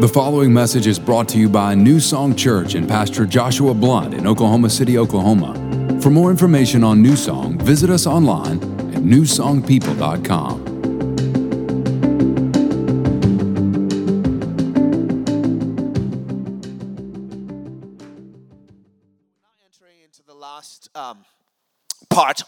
The following message is brought to you by New Song Church and Pastor Joshua Blunt in Oklahoma City, Oklahoma. For more information on New Song, visit us online at newsongpeople.com.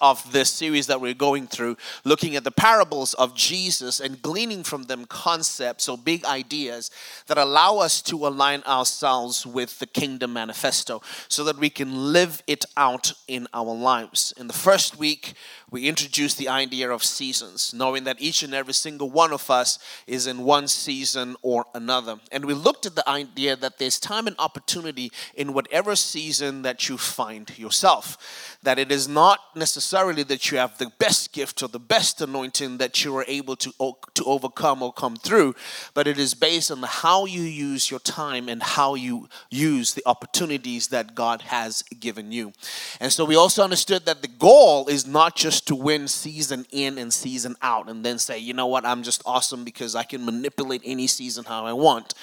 of this series that we're going through, looking at the parables of Jesus and gleaning from them concepts or big ideas that allow us to align ourselves with the kingdom manifesto so that we can live it out in our lives. In the first week, we introduced the idea of seasons, knowing that each and every single one of us is in one season or another. And we looked at the idea that there's time and opportunity in whatever season that you find yourself. That it is not necessarily that you have the best gift or the best anointing that you are able to, to overcome or come through, but it is based on how you use your time and how you use the opportunities that God has given you. And so we also understood that the goal is not just to win season in and season out and then say, you know what, I'm just awesome because I can manipulate any season how I want.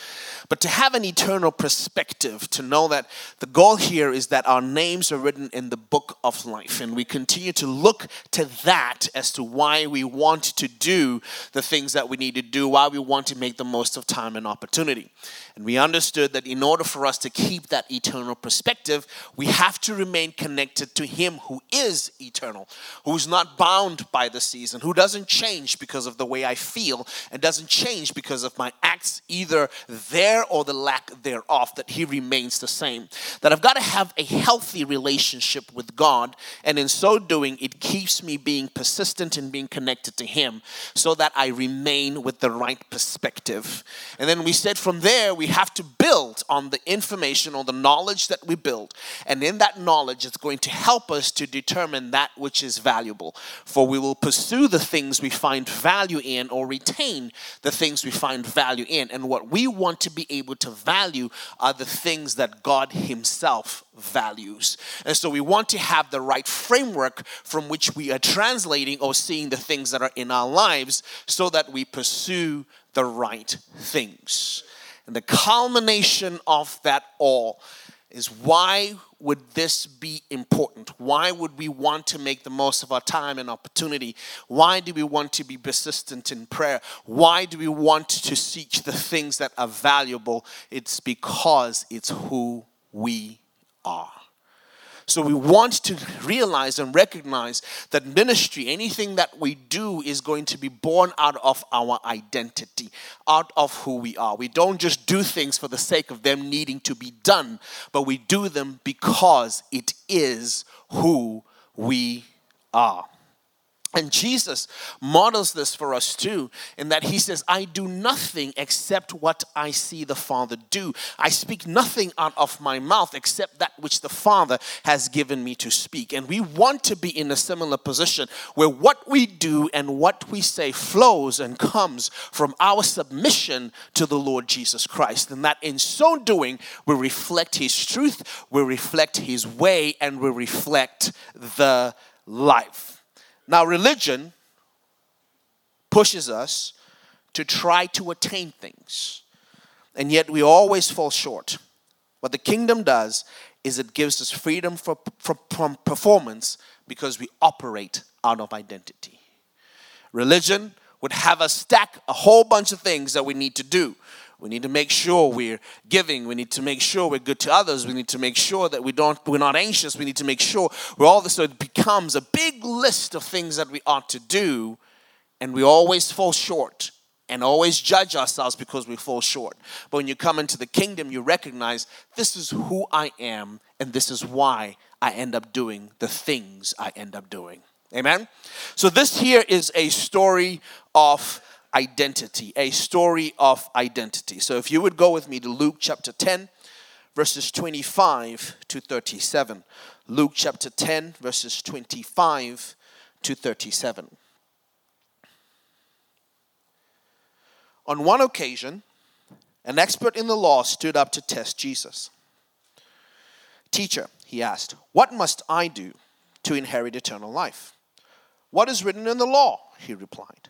But to have an eternal perspective, to know that the goal here is that our names are written in the book of life and we continue to look to that as to why we want to do the things that we need to do, why we want to make the most of time and opportunity. And we understood that in order for us to keep that eternal perspective, we have to remain connected to Him who is eternal, who's not bound by the season, who doesn't change because of the way I feel, and doesn't change because of my acts, either there or the lack thereof, that He remains the same. That I've got to have a healthy relationship with God, and in so doing, it keeps me being persistent and being connected to Him so that I remain with the right perspective. And then we said from there, we have to build on the information or the knowledge that we build. And in that knowledge, it's going to help us to determine that which is valuable. For we will pursue the things we find value in or retain the things we find value in. And what we want to be able to value are the things that God Himself values. And so we want to have the right framework from which we are translating or seeing the things that are in our lives so that we pursue the right things. And the culmination of that all is why would this be important? Why would we want to make the most of our time and opportunity? Why do we want to be persistent in prayer? Why do we want to seek the things that are valuable? It's because it's who we are. So we want to realize and recognize that ministry, anything that we do, is going to be born out of our identity, out of who we are. We don't just do things for the sake of them needing to be done, but we do them because it is who we are. And Jesus models this for us too, in that he says, I do nothing except what I see the Father do. I speak nothing out of my mouth except that which the Father has given me to speak. And we want to be in a similar position where what we do and what we say flows and comes from our submission to the Lord Jesus Christ. And that in so doing, we reflect his truth, we reflect his way, and we reflect the life. Now, religion pushes us to try to attain things, and yet we always fall short. What the kingdom does is it gives us freedom for, for, from performance because we operate out of identity. Religion would have us stack a whole bunch of things that we need to do. We need to make sure we're giving. We need to make sure we're good to others. We need to make sure that we don't, we're not anxious. We need to make sure we're all this. So it becomes a big list of things that we ought to do, and we always fall short and always judge ourselves because we fall short. But when you come into the kingdom, you recognize this is who I am, and this is why I end up doing the things I end up doing. Amen? So, this here is a story of identity, a story of identity. So if you would go with me to Luke chapter 10, verses 25 to 37. Luke chapter 10, verses 25 to 37. On one occasion, an expert in the law stood up to test Jesus. Teacher, he asked, what must I do to inherit eternal life? What is written in the law? He replied.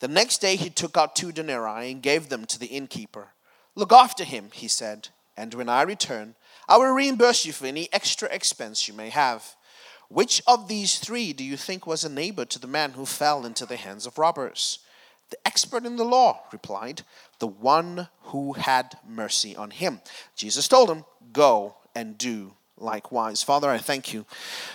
The next day he took out two denarii and gave them to the innkeeper. Look after him, he said, and when I return, I will reimburse you for any extra expense you may have. Which of these three do you think was a neighbor to the man who fell into the hands of robbers? The expert in the law replied, The one who had mercy on him. Jesus told him, Go and do likewise. Father, I thank you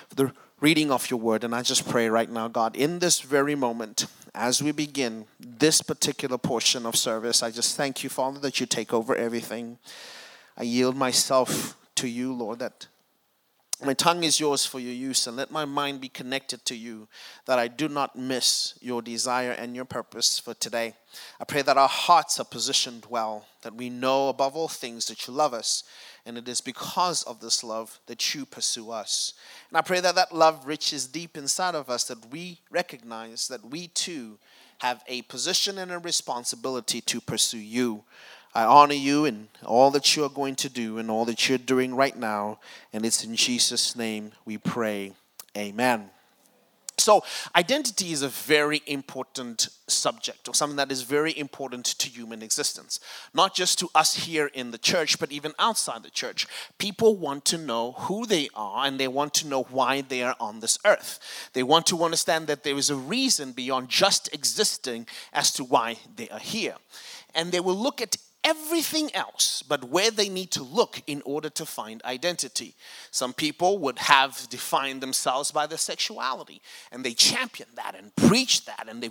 for the reading of your word, and I just pray right now, God, in this very moment, as we begin this particular portion of service, I just thank you, Father, that you take over everything. I yield myself to you, Lord, that my tongue is yours for your use, and let my mind be connected to you, that I do not miss your desire and your purpose for today. I pray that our hearts are positioned well, that we know above all things that you love us, and it is because of this love that you pursue us. And I pray that that love reaches deep inside of us, that we recognize that we too have a position and a responsibility to pursue you. I honor you and all that you are going to do and all that you're doing right now. And it's in Jesus' name we pray. Amen. So, identity is a very important subject, or something that is very important to human existence. Not just to us here in the church, but even outside the church. People want to know who they are and they want to know why they are on this earth. They want to understand that there is a reason beyond just existing as to why they are here. And they will look at everything else but where they need to look in order to find identity. Some people would have defined themselves by their sexuality and they champion that and preach that and they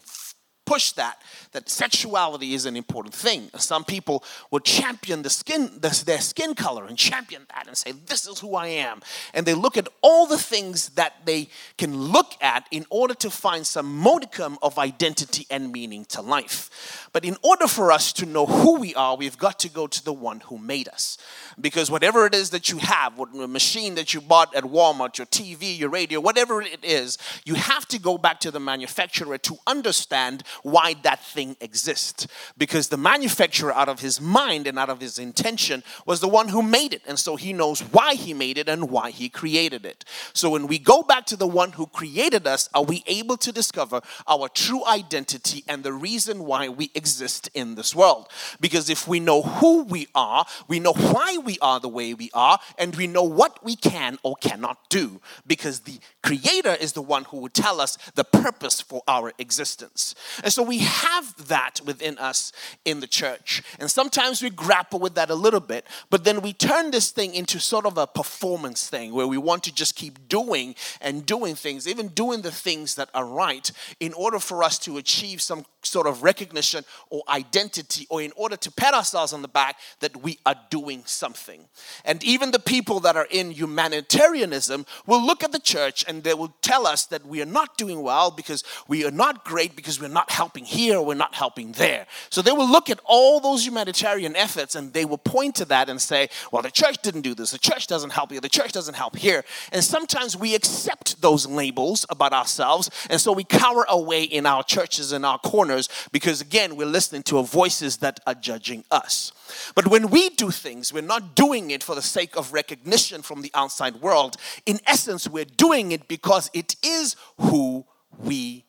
push that that sexuality is an important thing. Some people would champion the skin the, their skin color and champion that and say this is who i am. And they look at all the things that they can look at in order to find some modicum of identity and meaning to life. But in order for us to know who we are we've got to go to the one who made us. Because whatever it is that you have what a machine that you bought at walmart your tv your radio whatever it is you have to go back to the manufacturer to understand why that thing exists. Because the manufacturer, out of his mind and out of his intention, was the one who made it. And so he knows why he made it and why he created it. So when we go back to the one who created us, are we able to discover our true identity and the reason why we exist in this world? Because if we know who we are, we know why we are the way we are, and we know what we can or cannot do. Because the Creator is the one who would tell us the purpose for our existence. And so we have that within us in the church. And sometimes we grapple with that a little bit, but then we turn this thing into sort of a performance thing where we want to just keep doing and doing things, even doing the things that are right, in order for us to achieve some sort of recognition or identity, or in order to pat ourselves on the back that we are doing something. And even the people that are in humanitarianism will look at the church and they will tell us that we are not doing well because we are not great because we're not helping here, we're not helping there. So they will look at all those humanitarian efforts and they will point to that and say, well, the church didn't do this, the church doesn't help here, the church doesn't help here. And sometimes we accept those labels about ourselves, and so we cower away in our churches and our corners because, again, we're listening to voices that are judging us. But when we do things, we're not doing it for the sake of recognition from the outside world. In essence, we're doing it because it is who we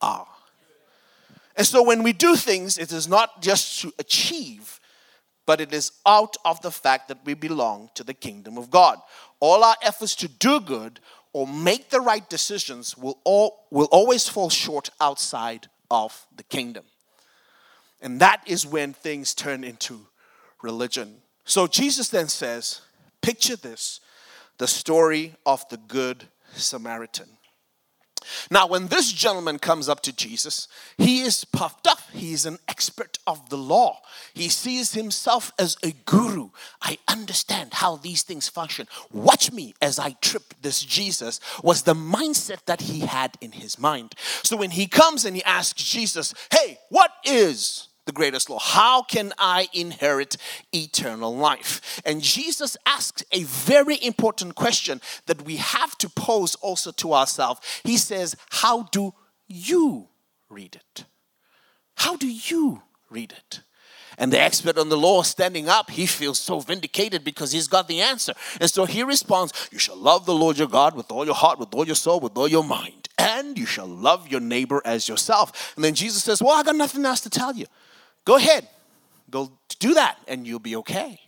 are. And so when we do things, it is not just to achieve, but it is out of the fact that we belong to the kingdom of God. All our efforts to do good or make the right decisions will, all, will always fall short outside of the kingdom. And that is when things turn into religion. So Jesus then says, Picture this the story of the Good Samaritan. Now, when this gentleman comes up to Jesus, he is puffed up. He is an expert of the law. He sees himself as a guru. I understand how these things function. Watch me as I trip this Jesus, was the mindset that he had in his mind. So when he comes and he asks Jesus, Hey, what is the greatest law. How can I inherit eternal life? And Jesus asks a very important question that we have to pose also to ourselves. He says, How do you read it? How do you read it? And the expert on the law standing up, he feels so vindicated because he's got the answer. And so he responds, You shall love the Lord your God with all your heart, with all your soul, with all your mind. And you shall love your neighbor as yourself. And then Jesus says, Well, I got nothing else to tell you. Go ahead, go do that, and you'll be okay.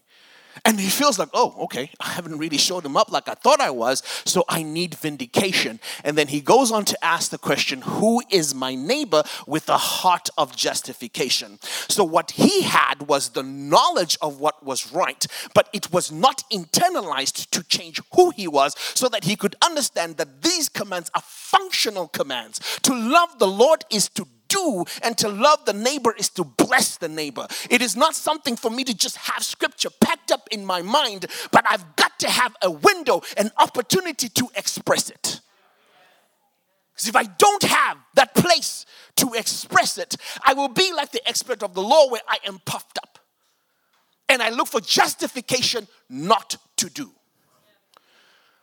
And he feels like, oh, okay, I haven't really showed him up like I thought I was, so I need vindication. And then he goes on to ask the question, who is my neighbor with a heart of justification? So what he had was the knowledge of what was right, but it was not internalized to change who he was so that he could understand that these commands are functional commands. To love the Lord is to do and to love the neighbor is to bless the neighbor. It is not something for me to just have scripture packed up in my mind, but I've got to have a window, an opportunity to express it. Because if I don't have that place to express it, I will be like the expert of the law where I am puffed up. And I look for justification not to do.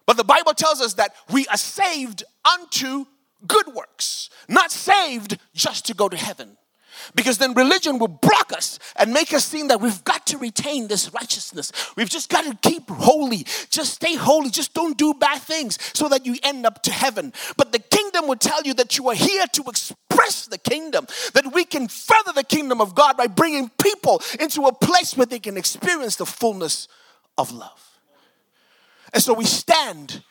But the Bible tells us that we are saved unto good works, not saved just to go to heaven. Because then religion will block us and make us seem that we've got to retain this righteousness. We've just got to keep holy. Just stay holy. Just don't do bad things so that you end up to heaven. But the kingdom will tell you that you are here to express the kingdom, that we can further the kingdom of God by bringing people into a place where they can experience the fullness of love. And so we stand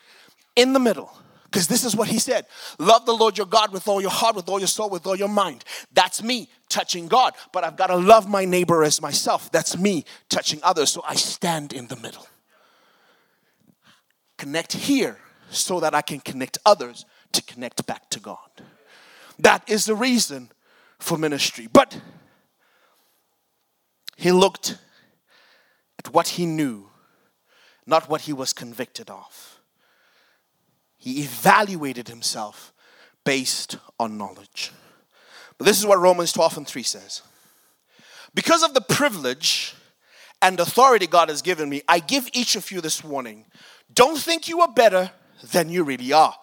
in the middle because this is what he said Love the Lord your God with all your heart, with all your soul, with all your mind. That's me touching God. But I've got to love my neighbor as myself. That's me touching others. So I stand in the middle. Connect here so that I can connect others to connect back to God. That is the reason for ministry. But he looked at what he knew, not what he was convicted of. He evaluated himself based on knowledge. But this is what Romans 12 and 3 says. Because of the privilege and authority God has given me, I give each of you this warning. Don't think you are better than you really are.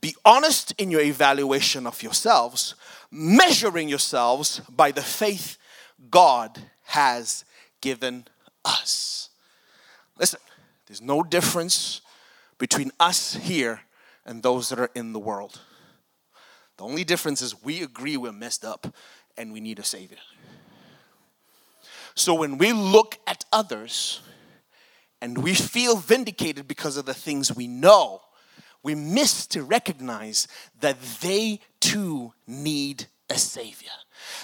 Be honest in your evaluation of yourselves, measuring yourselves by the faith God has given us. Listen, there's no difference between us here and those that are in the world. The only difference is we agree we're messed up and we need a Savior. So when we look at others and we feel vindicated because of the things we know, we miss to recognize that they too need a Savior.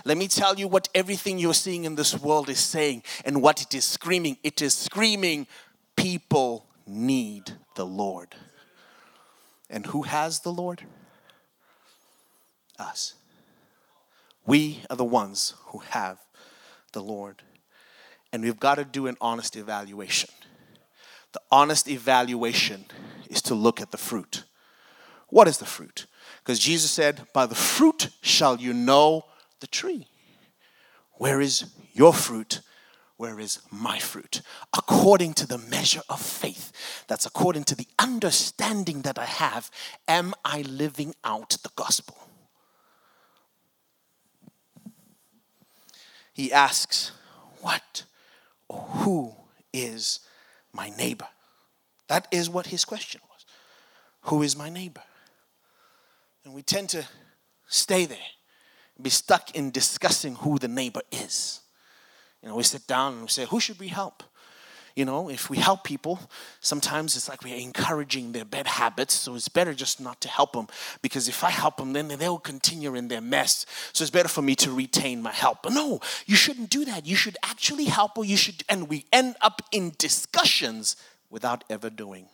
Let me tell you what everything you're seeing in this world is saying and what it is screaming. It is screaming, people need the Lord. And who has the Lord? Us. We are the ones who have the Lord. And we've got to do an honest evaluation. The honest evaluation is to look at the fruit. What is the fruit? Because Jesus said, By the fruit shall you know the tree. Where is your fruit? Where is my fruit? According to the measure of faith, that's according to the understanding that I have, am I living out the gospel? He asks, What or who is my neighbor? That is what his question was. Who is my neighbor? And we tend to stay there, be stuck in discussing who the neighbor is. You know, we sit down and we say, who should we help? You know, if we help people, sometimes it's like we're encouraging their bad habits. So it's better just not to help them because if I help them, then they'll continue in their mess. So it's better for me to retain my help. But no, you shouldn't do that. You should actually help, or you should, and we end up in discussions without ever doing.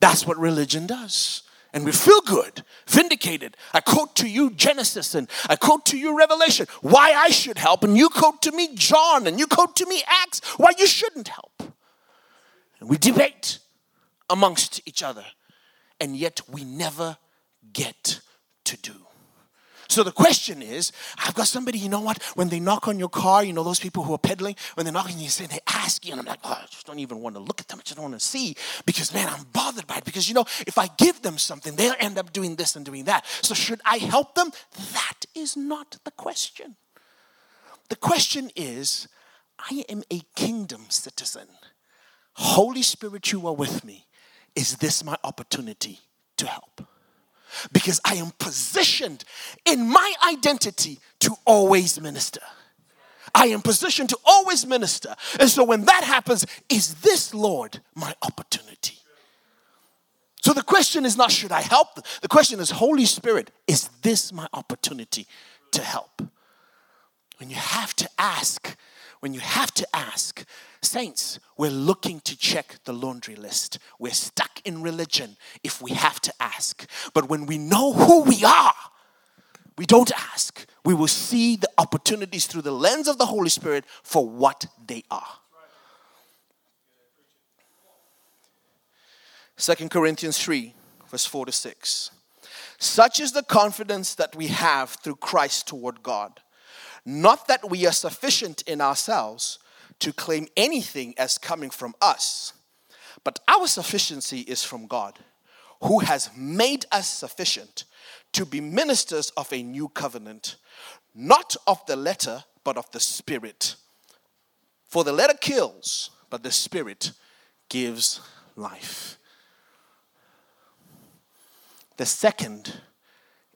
That's what religion does and we feel good, vindicated. I quote to you Genesis and I quote to you Revelation, why I should help, and you quote to me John and you quote to me Acts, why you shouldn't help. And we debate amongst each other, and yet we never get to do. So the question is, I've got somebody, you know what, when they knock on your car, you know, those people who are peddling, when they knock on you, say, they ask you, and I'm like, oh, I just don't even want to look at them. I just don't want to see because, man, I'm bothered by it. Because, you know, if I give them something, they'll end up doing this and doing that. So should I help them? That is not the question. The question is, I am a kingdom citizen. Holy Spirit, you are with me. Is this my opportunity to help? Because I am positioned in my identity to always minister. I am positioned to always minister. And so when that happens, is this, Lord, my opportunity? So the question is not, should I help? The question is, Holy Spirit, is this my opportunity to help? When you have to ask, when you have to ask, Saints, we're looking to check the laundry list. We're stuck in religion if we have to ask. But when we know who we are, we don't ask. We will see the opportunities through the lens of the Holy Spirit for what they are. Second Corinthians 3, verse 4 to 6. Such is the confidence that we have through Christ toward God. Not that we are sufficient in ourselves to claim anything as coming from us, but our sufficiency is from God, who has made us sufficient to be ministers of a new covenant, not of the letter, but of the Spirit. For the letter kills, but the Spirit gives life. The second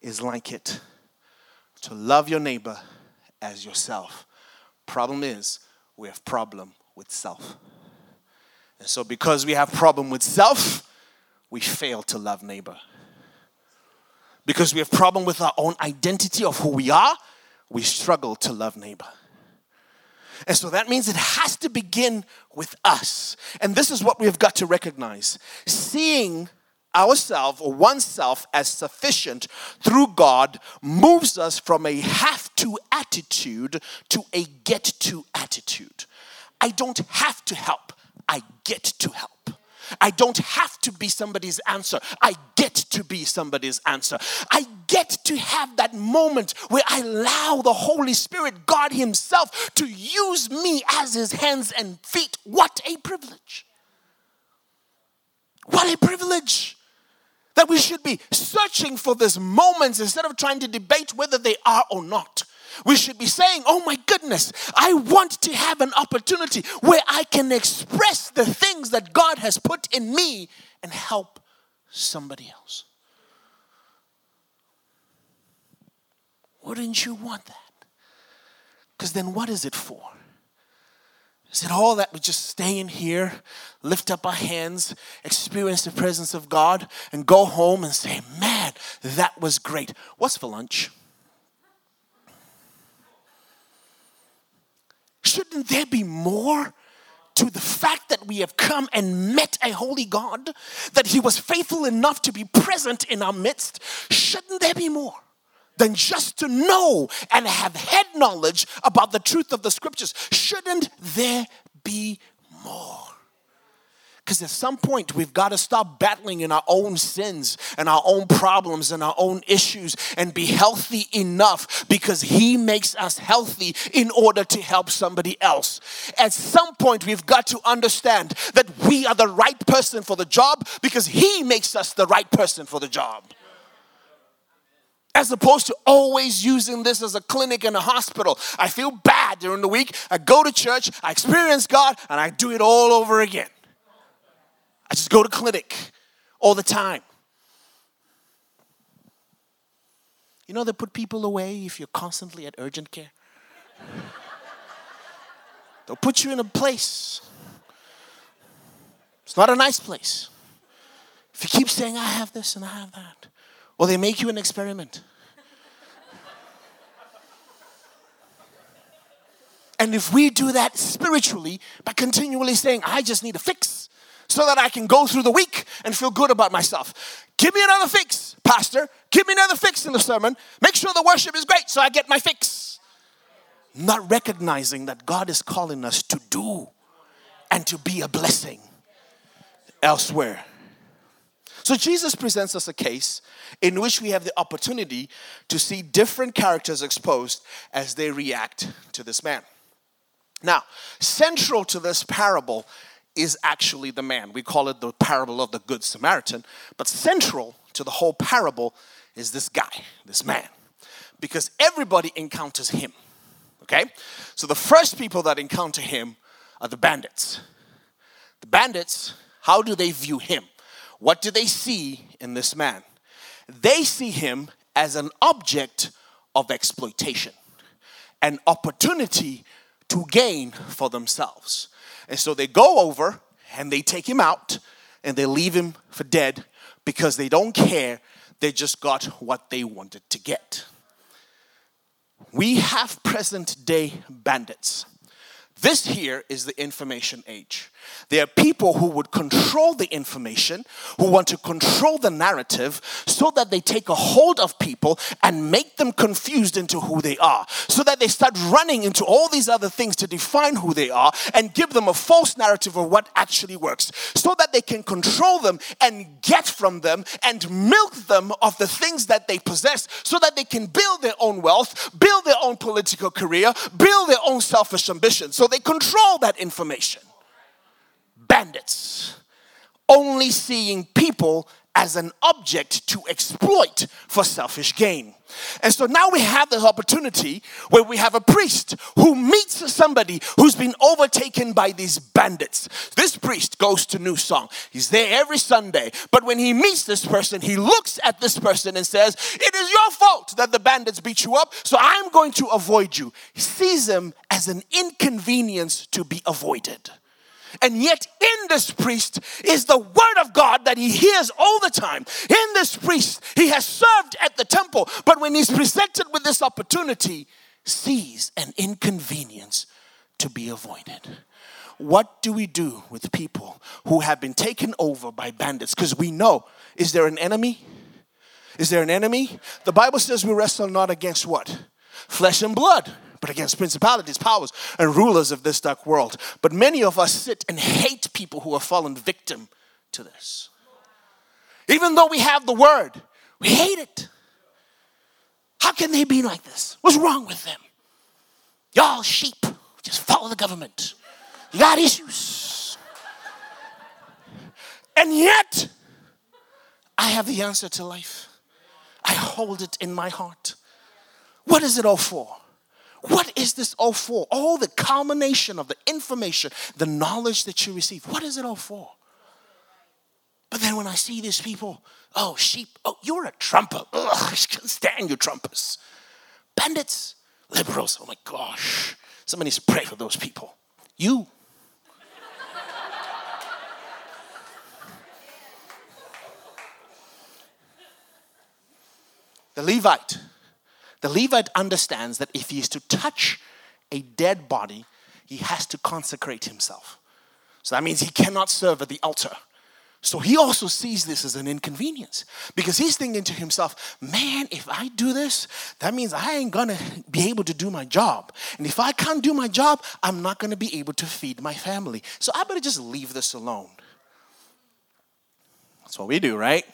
is like it to love your neighbor as yourself. Problem is, we have problem with self. And so because we have problem with self, we fail to love neighbor. Because we have problem with our own identity of who we are, we struggle to love neighbor. And so that means it has to begin with us. And this is what we've got to recognize. Seeing ourselves or oneself as sufficient through God moves us from a have to attitude to a get to attitude. I don't have to help, I get to help. I don't have to be somebody's answer. I get to be somebody's answer. I get to have that moment where I allow the Holy Spirit, God Himself, to use me as His hands and feet. What a privilege! What a privilege! That we should be searching for these moments instead of trying to debate whether they are or not. We should be saying, Oh my goodness, I want to have an opportunity where I can express the things that God has put in me and help somebody else. Wouldn't you want that? Because then what is it for? It all that we just stay in here, lift up our hands, experience the presence of God, and go home and say, Man, that was great? What's for lunch? Shouldn't there be more? to the fact that we have come and met a holy God, that He was faithful enough to be present in our midst, shouldn't there be more? Than just to know and have head knowledge about the truth of the scriptures. Shouldn't there be more? Because at some point, we've got to stop battling in our own sins and our own problems and our own issues and be healthy enough because He makes us healthy in order to help somebody else. At some point, we've got to understand that we are the right person for the job because He makes us the right person for the job as opposed to always using this as a clinic and a hospital. I feel bad during the week. I go to church, I experience God, and I do it all over again. I just go to clinic all the time. You know, they put people away if you're constantly at urgent care. They'll put you in a place. It's not a nice place. If you keep saying, I have this and I have that, or they make you an experiment. And if we do that spiritually by continually saying, I just need a fix so that I can go through the week and feel good about myself. Give me another fix, Pastor. Give me another fix in the sermon. Make sure the worship is great so I get my fix. Not recognizing that God is calling us to do and to be a blessing elsewhere. So Jesus presents us a case in which we have the opportunity to see different characters exposed as they react to this man. Now, central to this parable is actually the man. We call it the parable of the Good Samaritan, but central to the whole parable is this guy, this man, because everybody encounters him. Okay? So the first people that encounter him are the bandits. The bandits, how do they view him? What do they see in this man? They see him as an object of exploitation, an opportunity to gain for themselves. And so they go over and they take him out and they leave him for dead because they don't care. They just got what they wanted to get. We have present day bandits this here is the information age. There are people who would control the information, who want to control the narrative so that they take a hold of people and make them confused into who they are. So that they start running into all these other things to define who they are and give them a false narrative of what actually works. So that they can control them and get from them and milk them of the things that they possess so that they can build their own wealth, build their own political career, build their own selfish ambitions. So they control that information. Bandits, only seeing people as an object to exploit for selfish gain. And so now we have this opportunity where we have a priest who meets somebody who's been overtaken by these bandits. This priest goes to New Song. He's there every Sunday. But when he meets this person, he looks at this person and says, It is your fault that the bandits beat you up, so I'm going to avoid you. He sees them as an inconvenience to be avoided. And yet, in this priest is the word of God that he hears all the time. In this priest, he has served at the temple, but when he's presented with this opportunity, sees an inconvenience to be avoided. What do we do with people who have been taken over by bandits? Because we know, is there an enemy? Is there an enemy? The Bible says we wrestle not against what? Flesh and blood but against principalities, powers, and rulers of this dark world. But many of us sit and hate people who have fallen victim to this. Even though we have the word, we hate it. How can they be like this? What's wrong with them? Y'all sheep, just follow the government. You got issues. And yet, I have the answer to life. I hold it in my heart. What is it all for? What is this all for? All the culmination of the information, the knowledge that you receive, what is it all for? But then when I see these people, oh, sheep, oh, you're a trumper. Ugh, I can't stand you trumpers. Bandits, liberals, oh my gosh. Somebody needs to pray for those people. You. the Levite the Levite understands that if he is to touch a dead body, he has to consecrate himself. So that means he cannot serve at the altar. So he also sees this as an inconvenience because he's thinking to himself, man, if I do this, that means I ain't gonna be able to do my job. And if I can't do my job, I'm not gonna be able to feed my family. So I better just leave this alone. That's what we do, right?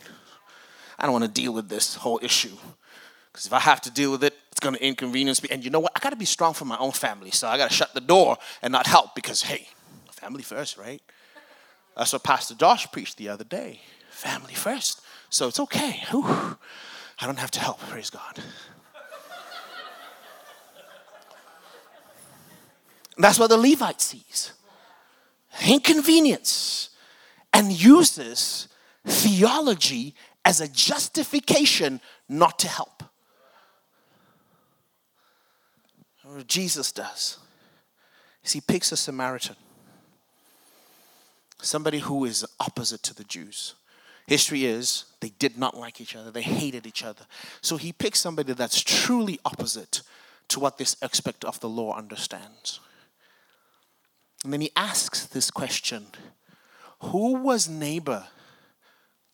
I don't wanna deal with this whole issue. Because if I have to deal with it, it's going to inconvenience me. And you know what? I got to be strong for my own family. So I got to shut the door and not help because, hey, family first, right? That's what Pastor Josh preached the other day. Family first. So it's okay. Whew. I don't have to help. Praise God. That's what the Levite sees inconvenience and uses theology as a justification not to help. Jesus does. is he picks a Samaritan, somebody who is opposite to the Jews. History is they did not like each other, they hated each other. So he picks somebody that's truly opposite to what this expert of the law understands. And then he asks this question Who was neighbor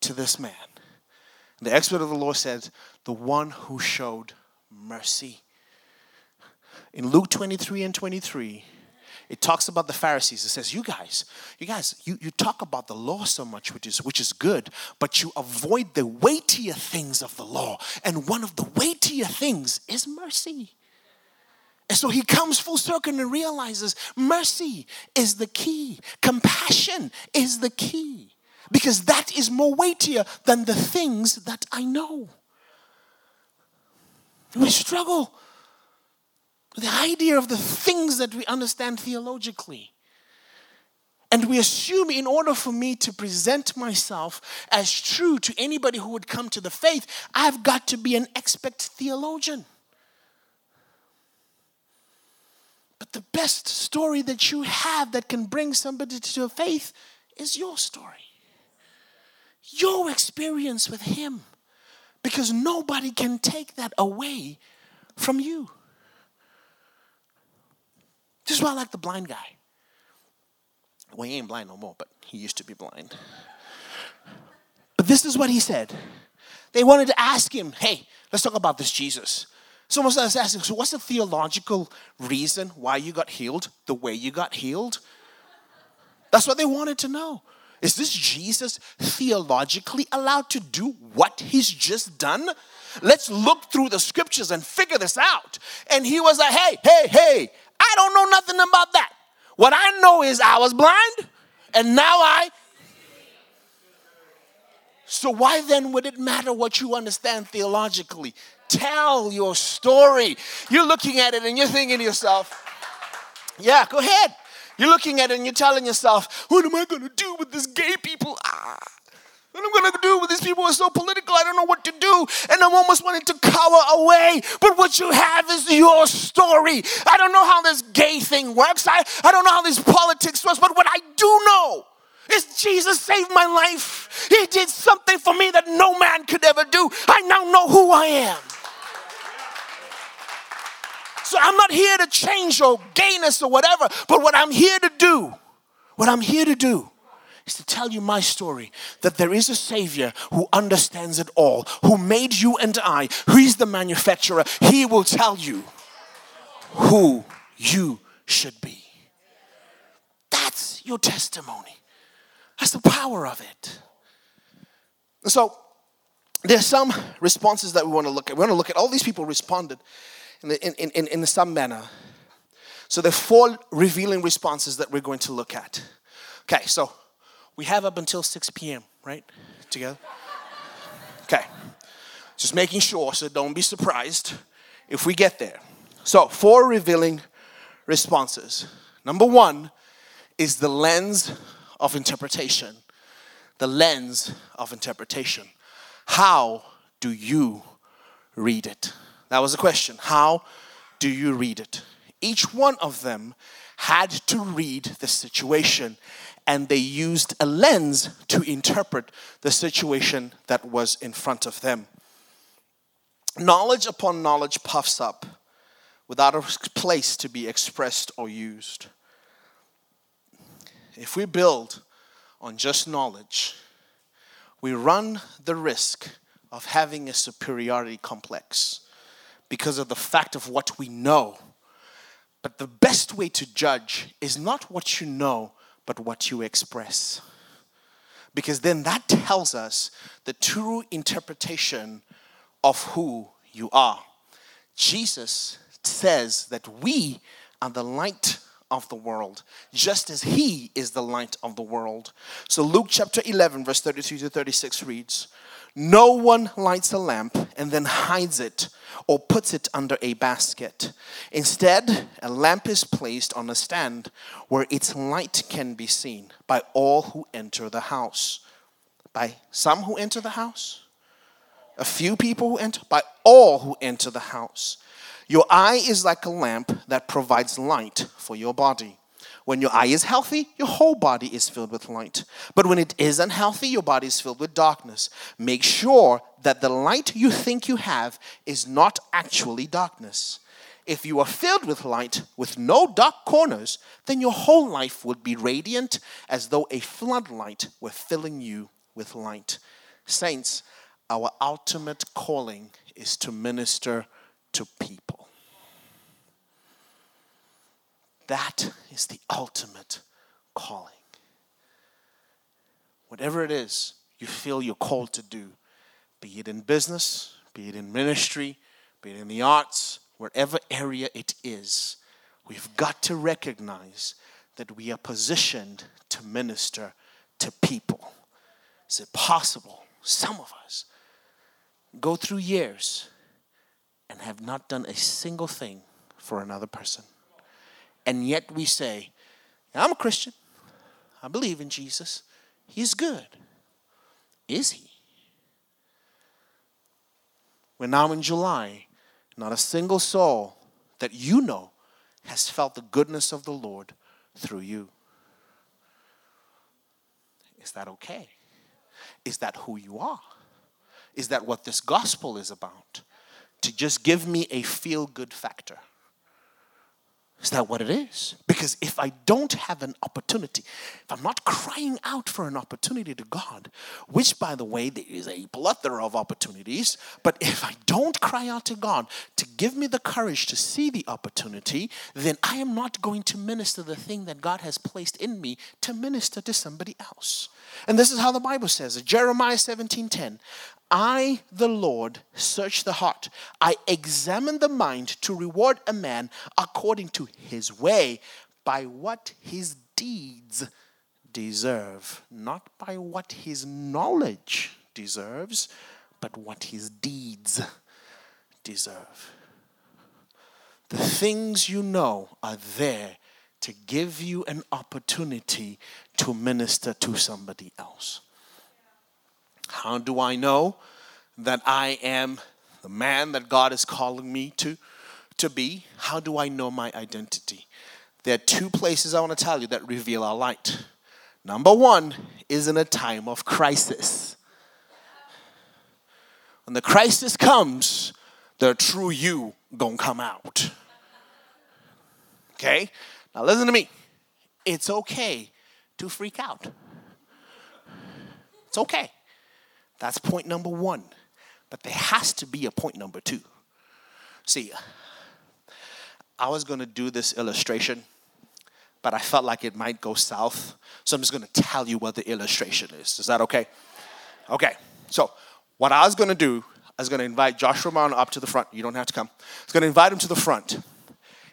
to this man? The expert of the law said, The one who showed mercy. In Luke 23 and 23, it talks about the Pharisees. It says, You guys, you guys, you, you talk about the law so much, which is which is good, but you avoid the weightier things of the law. And one of the weightier things is mercy. And so he comes full circle and realizes mercy is the key, compassion is the key, because that is more weightier than the things that I know. We struggle the idea of the things that we understand theologically. And we assume in order for me to present myself as true to anybody who would come to the faith, I've got to be an expert theologian. But the best story that you have that can bring somebody to a faith is your story. Your experience with Him. Because nobody can take that away from you. This is why I like the blind guy. Well, he ain't blind no more, but he used to be blind. But this is what he said. They wanted to ask him, hey, let's talk about this Jesus. Someone starts asking, so what's the theological reason why you got healed the way you got healed? That's what they wanted to know. Is this Jesus theologically allowed to do what he's just done? Let's look through the scriptures and figure this out. And he was like, hey, hey, hey, I don't know nothing about that. What I know is I was blind and now I. So, why then would it matter what you understand theologically? Tell your story. You're looking at it and you're thinking to yourself, yeah, go ahead. You're looking at it and you're telling yourself, what am I going to do with this gay people? Ah. What am I going to do with these people are so political? I don't know what to do. And I'm almost wanting to cower away. But what you have is your story. I don't know how this gay thing works. I, I don't know how this politics works. But what I do know is Jesus saved my life. He did something for me that no man could ever do. I now know who I am. So I'm not here to change your gayness or whatever, but what I'm here to do, what I'm here to do is to tell you my story that there is a Savior who understands it all, who made you and I, He's the manufacturer. He will tell you who you should be. That's your testimony. That's the power of it. So, there's some responses that we want to look at. We want to look at all these people responded in, the, in, in, in some manner. So there are four revealing responses that we're going to look at. Okay, so we have up until 6 p.m., right? Together? Okay. Just making sure, so don't be surprised if we get there. So, four revealing responses. Number one is the lens of interpretation. The lens of interpretation. How do you read it? That was the question. How do you read it? Each one of them had to read the situation and they used a lens to interpret the situation that was in front of them. Knowledge upon knowledge puffs up without a place to be expressed or used. If we build on just knowledge, we run the risk of having a superiority complex because of the fact of what we know. But the best way to judge is not what you know, but what you express. Because then that tells us the true interpretation of who you are. Jesus says that we are the light of the world, just as He is the light of the world. So Luke chapter 11, verse 32 to 36 reads No one lights a lamp and then hides it or puts it under a basket. Instead, a lamp is placed on a stand where its light can be seen by all who enter the house. By some who enter the house? A few people who enter? By all who enter the house. Your eye is like a lamp that provides light for your body. When your eye is healthy, your whole body is filled with light. But when it is unhealthy, your body is filled with darkness. Make sure that the light you think you have is not actually darkness. If you are filled with light with no dark corners, then your whole life would be radiant as though a floodlight were filling you with light. Saints, our ultimate calling is to minister to people. That is the ultimate calling. Whatever it is you feel you're called to do, be it in business, be it in ministry, be it in the arts, wherever area it is, we've got to recognize that we are positioned to minister to people. Is it possible some of us go through years and have not done a single thing for another person? And yet we say, I'm a Christian. I believe in Jesus. He's good. Is he? We're now in July. Not a single soul that you know has felt the goodness of the Lord through you. Is that okay? Is that who you are? Is that what this gospel is about? To just give me a feel good factor. Is that what it is? Because if I don't have an opportunity, if I'm not crying out for an opportunity to God, which by the way, there is a plethora of opportunities, but if I don't cry out to God to give me the courage to see the opportunity, then I am not going to minister the thing that God has placed in me to minister to somebody else. And this is how the Bible says it Jeremiah 17 10. I, the Lord, search the heart. I examine the mind to reward a man according to his way, by what his deeds deserve, not by what his knowledge deserves, but what his deeds deserve. The things you know are there to give you an opportunity to minister to somebody else. How do I know that I am the man that God is calling me to, to be? How do I know my identity? There are two places I want to tell you that reveal our light. Number one is in a time of crisis. When the crisis comes, the true you gonna come out. Okay? Now listen to me. It's okay to freak out. It's okay. That's point number one. But there has to be a point number two. See, I was going to do this illustration, but I felt like it might go south. So I'm just going to tell you what the illustration is. Is that okay? Okay. So, what I was going to do, I was going to invite Joshua Brown up to the front. You don't have to come. I was going to invite him to the front.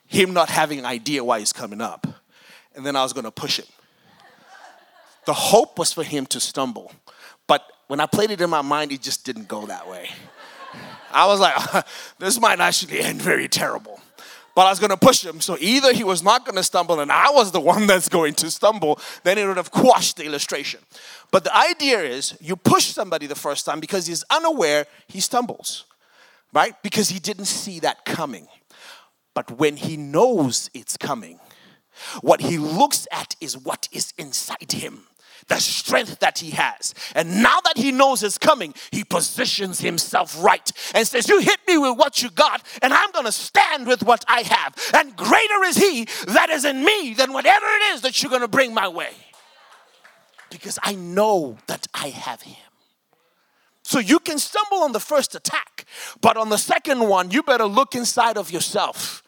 Him not having an idea why he's coming up. And then I was going to push him. The hope was for him to stumble. But when I played it in my mind, it just didn't go that way. I was like, this might actually end very terrible. But I was going to push him. So either he was not going to stumble and I was the one that's going to stumble, then it would have quashed the illustration. But the idea is you push somebody the first time because he's unaware, he stumbles, right? Because he didn't see that coming. But when he knows it's coming, what he looks at is what is inside him the strength that he has. And now that he knows it's coming, he positions himself right and says, You hit me with what you got, and I'm going to stand with what I have. And greater is he that is in me than whatever it is that you're going to bring my way. Because I know that I have him. So you can stumble on the first attack, but on the second one, you better look inside of yourself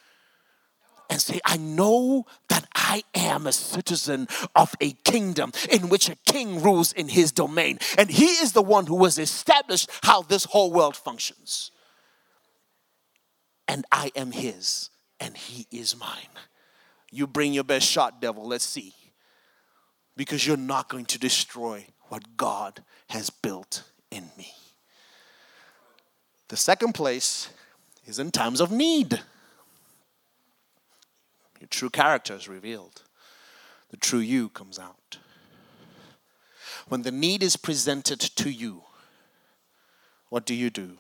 and say, I know that I am a citizen of a kingdom in which a king rules in his domain. And he is the one who has established how this whole world functions. And I am his, and he is mine. You bring your best shot, devil. Let's see. Because you're not going to destroy what God has built in me. The second place is in times of need. Your true character is revealed, the true you comes out. When the need is presented to you, what do you do?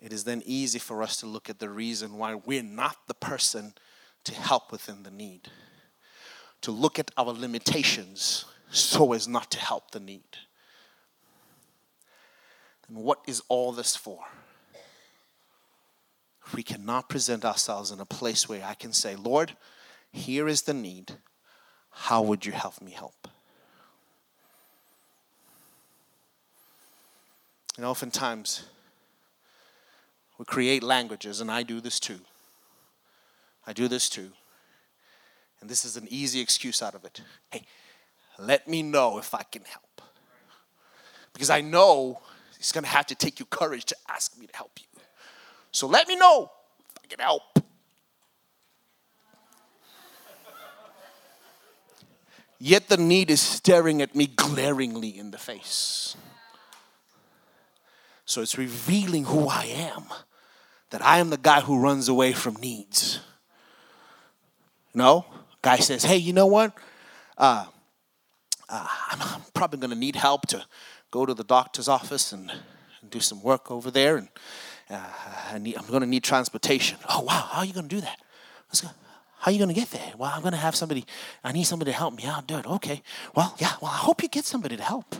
it is then easy for us to look at the reason why we're not the person to help within the need, to look at our limitations so as not to help the need. And what is all this for? We cannot present ourselves in a place where I can say, Lord, here is the need. How would you help me help? And oftentimes, we create languages, and I do this too. I do this too. And this is an easy excuse out of it. Hey, let me know if I can help. Because I know it's going to have to take you courage to ask me to help you. So let me know if I can help. Yet the need is staring at me glaringly in the face. So it's revealing who I am. That I am the guy who runs away from needs. No? Guy says, hey, you know what? Uh, uh, I'm, I'm, probably going to need help to go to the doctor's office and, and do some work over there. And uh, I am going to need transportation. Oh, wow. How are you going to do that? How are you going to get there? Well, I'm going to have somebody, I need somebody to help me out do it. Okay. Well, yeah, well, I hope you get somebody to help.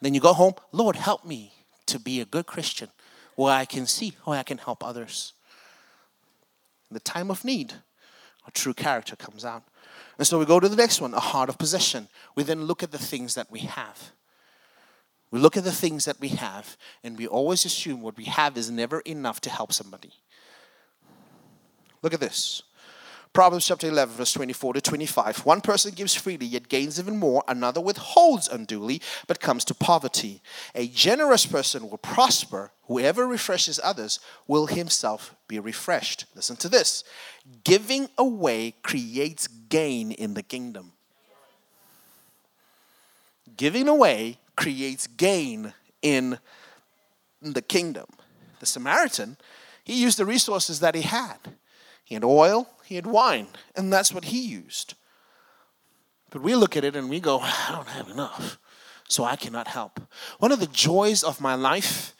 Then you go home, Lord, help me to be a good Christian where I can see how I can help others. In the time of need, a true character comes out. And so we go to the next one, a heart of possession. We then look at the things that we have. We look at the things that we have, and we always assume what we have is never enough to help somebody. Look at this. Proverbs chapter 11, verse 24 to 25. One person gives freely, yet gains even more. Another withholds unduly, but comes to poverty. A generous person will prosper. Whoever refreshes others will himself be refreshed. Listen to this giving away creates gain in the kingdom. Giving away creates gain in the kingdom. The Samaritan, he used the resources that he had. He had oil, he had wine, and that's what he used. But we look at it and we go, I don't have enough, so I cannot help. One of the joys of my life,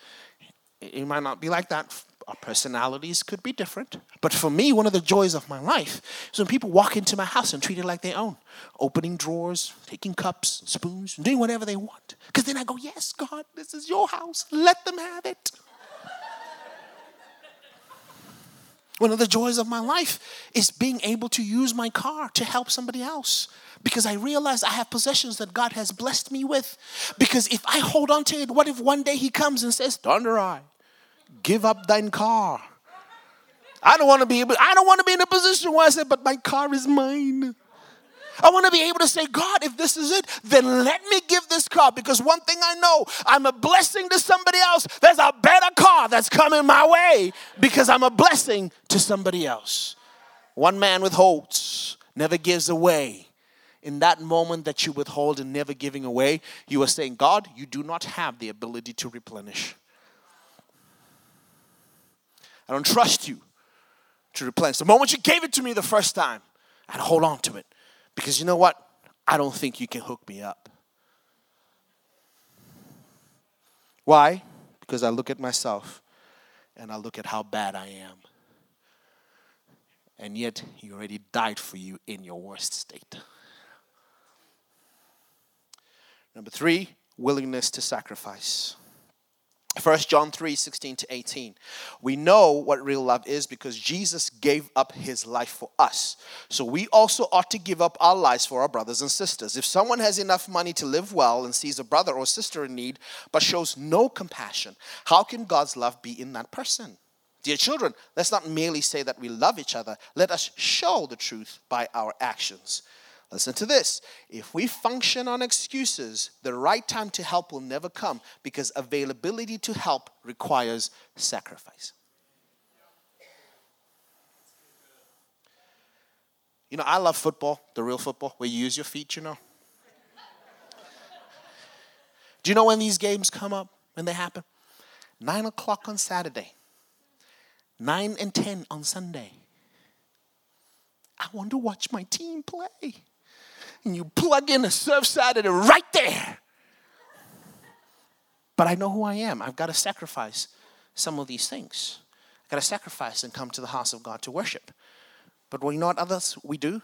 it might not be like that. Our personalities could be different. But for me, one of the joys of my life is when people walk into my house and treat it like their own. Opening drawers, taking cups, spoons, doing whatever they want. Because then I go, Yes, God, this is your house. Let them have it. One of the joys of my life is being able to use my car to help somebody else because I realize I have possessions that God has blessed me with. Because if I hold on to it, what if one day He comes and says, Thunder Eye, give up thine car? I don't want to be able, I don't want to be in a position where I say, but my car is mine. I want to be able to say, God, if this is it, then let me give this car because one thing I know, I'm a blessing to somebody else. There's a better car that's coming my way because I'm a blessing to somebody else. One man withholds, never gives away. In that moment that you withhold and never giving away, you are saying, God, you do not have the ability to replenish. I don't trust you to replenish. The moment you gave it to me the first time, I'd hold on to it. Because you know what? I don't think you can hook me up. Why? Because I look at myself and I look at how bad I am. And yet, He already died for you in your worst state. Number three, willingness to sacrifice. 1 John 3 16 to 18. We know what real love is because Jesus gave up his life for us. So we also ought to give up our lives for our brothers and sisters. If someone has enough money to live well and sees a brother or sister in need but shows no compassion, how can God's love be in that person? Dear children, let's not merely say that we love each other, let us show the truth by our actions. Listen to this. If we function on excuses, the right time to help will never come because availability to help requires sacrifice. You know, I love football, the real football, where you use your feet, you know. Do you know when these games come up, when they happen? Nine o'clock on Saturday, nine and ten on Sunday. I want to watch my team play and you plug in a Surf Saturday right there. But I know who I am. I've got to sacrifice some of these things. I've got to sacrifice and come to the house of God to worship. But you know what others we do?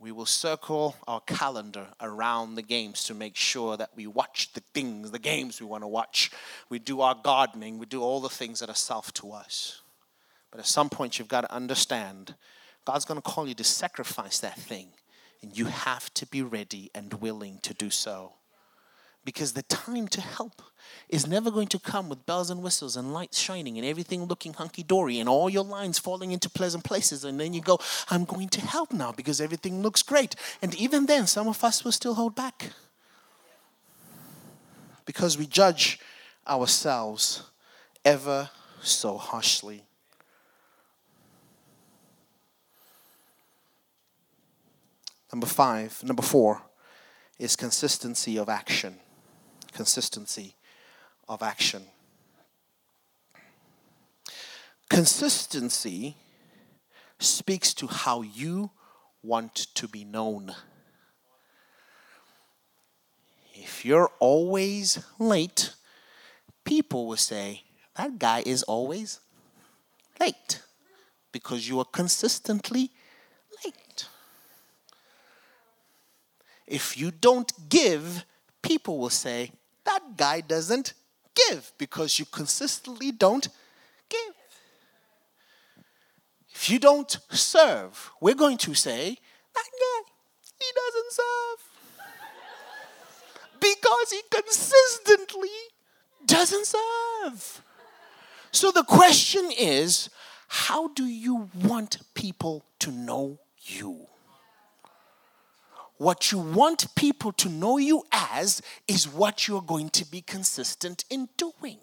We will circle our calendar around the games to make sure that we watch the things, the games we want to watch. We do our gardening, we do all the things that are self to us. But at some point, you've got to understand God's going to call you to sacrifice that thing, and you have to be ready and willing to do so. Because the time to help is never going to come with bells and whistles and lights shining and everything looking hunky dory and all your lines falling into pleasant places. And then you go, I'm going to help now because everything looks great. And even then, some of us will still hold back because we judge ourselves ever so harshly. Number five, number four is consistency of action. Consistency of action. Consistency speaks to how you want to be known. If you're always late, people will say, That guy is always late because you are consistently late. If you don't give, people will say, That guy doesn't give because you consistently don't give. If you don't serve, we're going to say, That guy, he doesn't serve. because he consistently doesn't serve. So the question is, how do you want people to know you? What you want people to know you as is what you're going to be consistent in doing.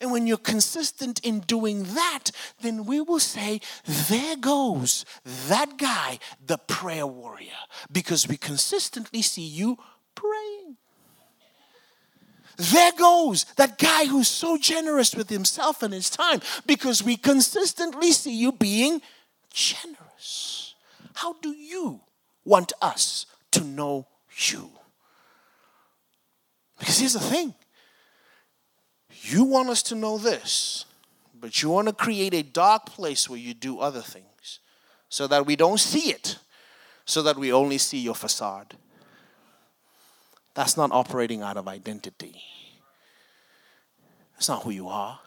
And when you're consistent in doing that, then we will say, There goes that guy, the prayer warrior, because we consistently see you praying. There goes that guy who's so generous with himself and his time, because we consistently see you being generous. How do you want us to know you? Because here's the thing you want us to know this, but you want to create a dark place where you do other things so that we don't see it, so that we only see your facade. That's not operating out of identity. That's not who you are.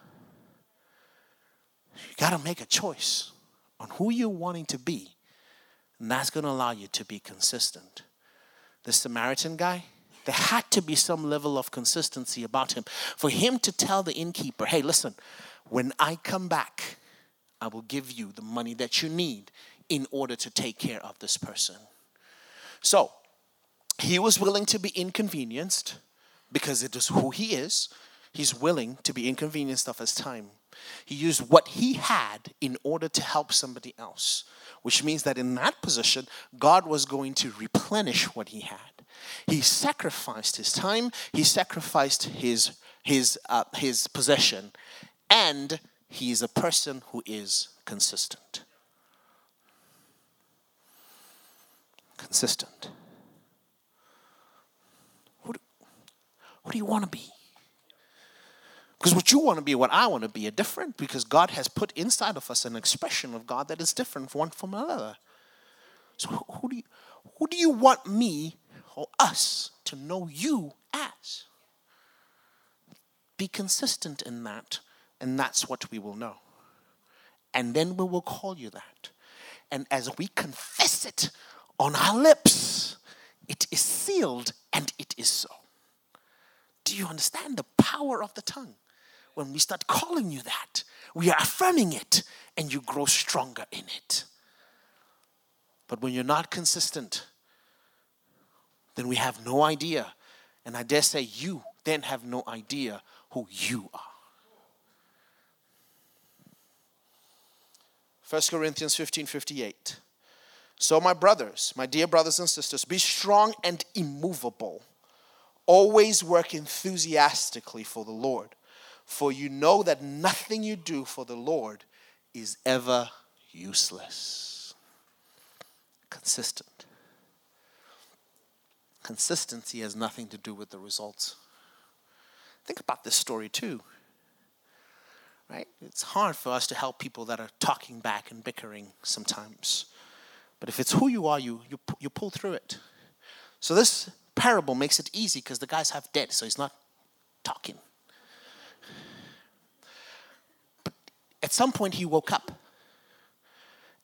You got to make a choice on who you're wanting to be, and that's going to allow you to be consistent. The Samaritan guy, there had to be some level of consistency about him. For him to tell the innkeeper, hey, listen, when I come back, I will give you the money that you need in order to take care of this person. So, he was willing to be inconvenienced because it is who he is. He's willing to be inconvenienced of his time. He used what he had in order to help somebody else, which means that in that position, God was going to replenish what he had. He sacrificed his time, he sacrificed his, his, uh, his possession, and he is a person who is consistent. Consistent. What, who do you want to be? Because what you want to be what I want to be are different because God has put inside of us an expression of God that is different from one from another. So who do you, who do you want me or us to know you as? Be consistent in that, and that's what we will know. And then we will call you that. And as we confess it on our lips, it is sealed and it is so. Do you understand the power of the tongue? When we start calling you that, we are affirming it and you grow stronger in it. But when you're not consistent, then we have no idea. And I dare say you then have no idea who you are. 1 Corinthians 15 58. So, my brothers, my dear brothers and sisters, be strong and immovable. Always work enthusiastically for the Lord, for you know that nothing you do for the Lord is ever useless. Consistent Consistency has nothing to do with the results. Think about this story too. Right? It's hard for us to help people that are talking back and bickering sometimes. But if it's who you are, you, you, you pull through it. So this parable makes it easy because the guy's half dead, so he's not talking. At some point, he woke up.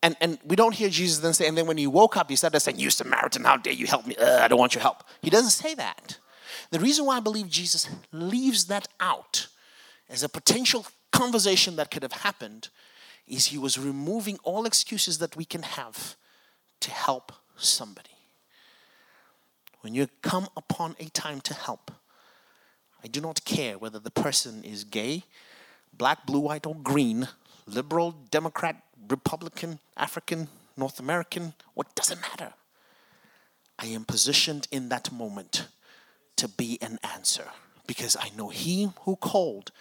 And, and we don't hear Jesus then say, and then when he woke up, he said, saying, You Samaritan, how dare you help me? Uh, I don't want your help. He doesn't say that. The reason why I believe Jesus leaves that out as a potential conversation that could have happened is he was removing all excuses that we can have to help somebody. When you come upon a time to help, I do not care whether the person is gay, black, blue, white, or green, liberal, Democrat, Republican, African, North American, what doesn't matter. I am positioned in that moment to be an answer because I know He who called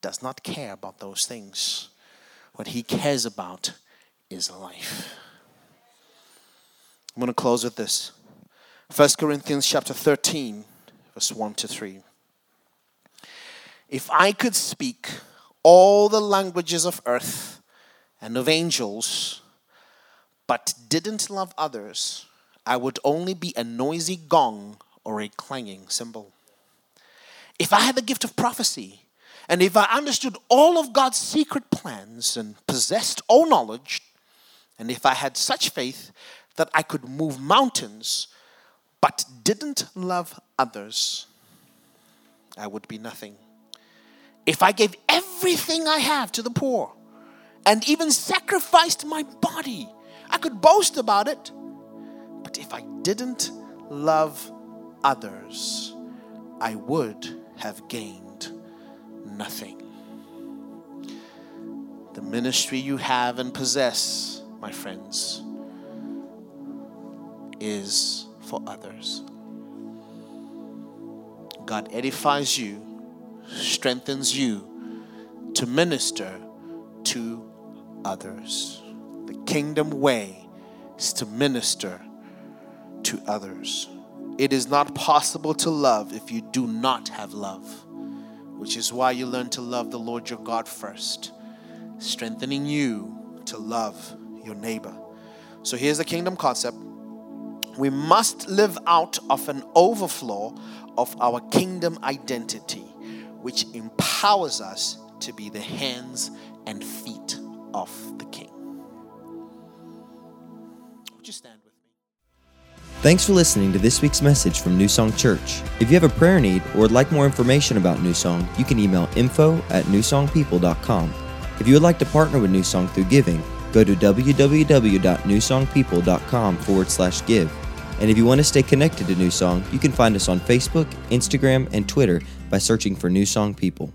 does not care about those things. What He cares about is life. I'm going to close with this 1 Corinthians chapter 13, verse 1 to 3. If I could speak all the languages of earth and of angels, but didn't love others, I would only be a noisy gong or a clanging cymbal. If I had the gift of prophecy, and if I understood all of God's secret plans and possessed all knowledge, and if I had such faith that I could move mountains, but didn't love others, I would be nothing. If I gave everything I have to the poor and even sacrificed my body, I could boast about it. But if I didn't love others, I would have gained nothing. The ministry you have and possess, my friends, is for others. God edifies you strengthens you to minister to others. The kingdom way is to minister to others. It is not possible to love if you do not have love, which is why you learn to love the Lord your God first, strengthening you to love your neighbor. So here's the kingdom concept we must live out of an overflow of our kingdom identity which empowers us to be the hands and feet of the King. Would you stand with me? Thanks for listening to this week's message from New Song Church. If you have a prayer need or would like more information about New Song, you can email info at newsongpeople.com. If you would like to partner with New Song through giving, go to www.newsongpeople.com forward slash give. And if you want to stay connected to New Song, you can find us on Facebook, Instagram, and Twitter by searching for New Song People.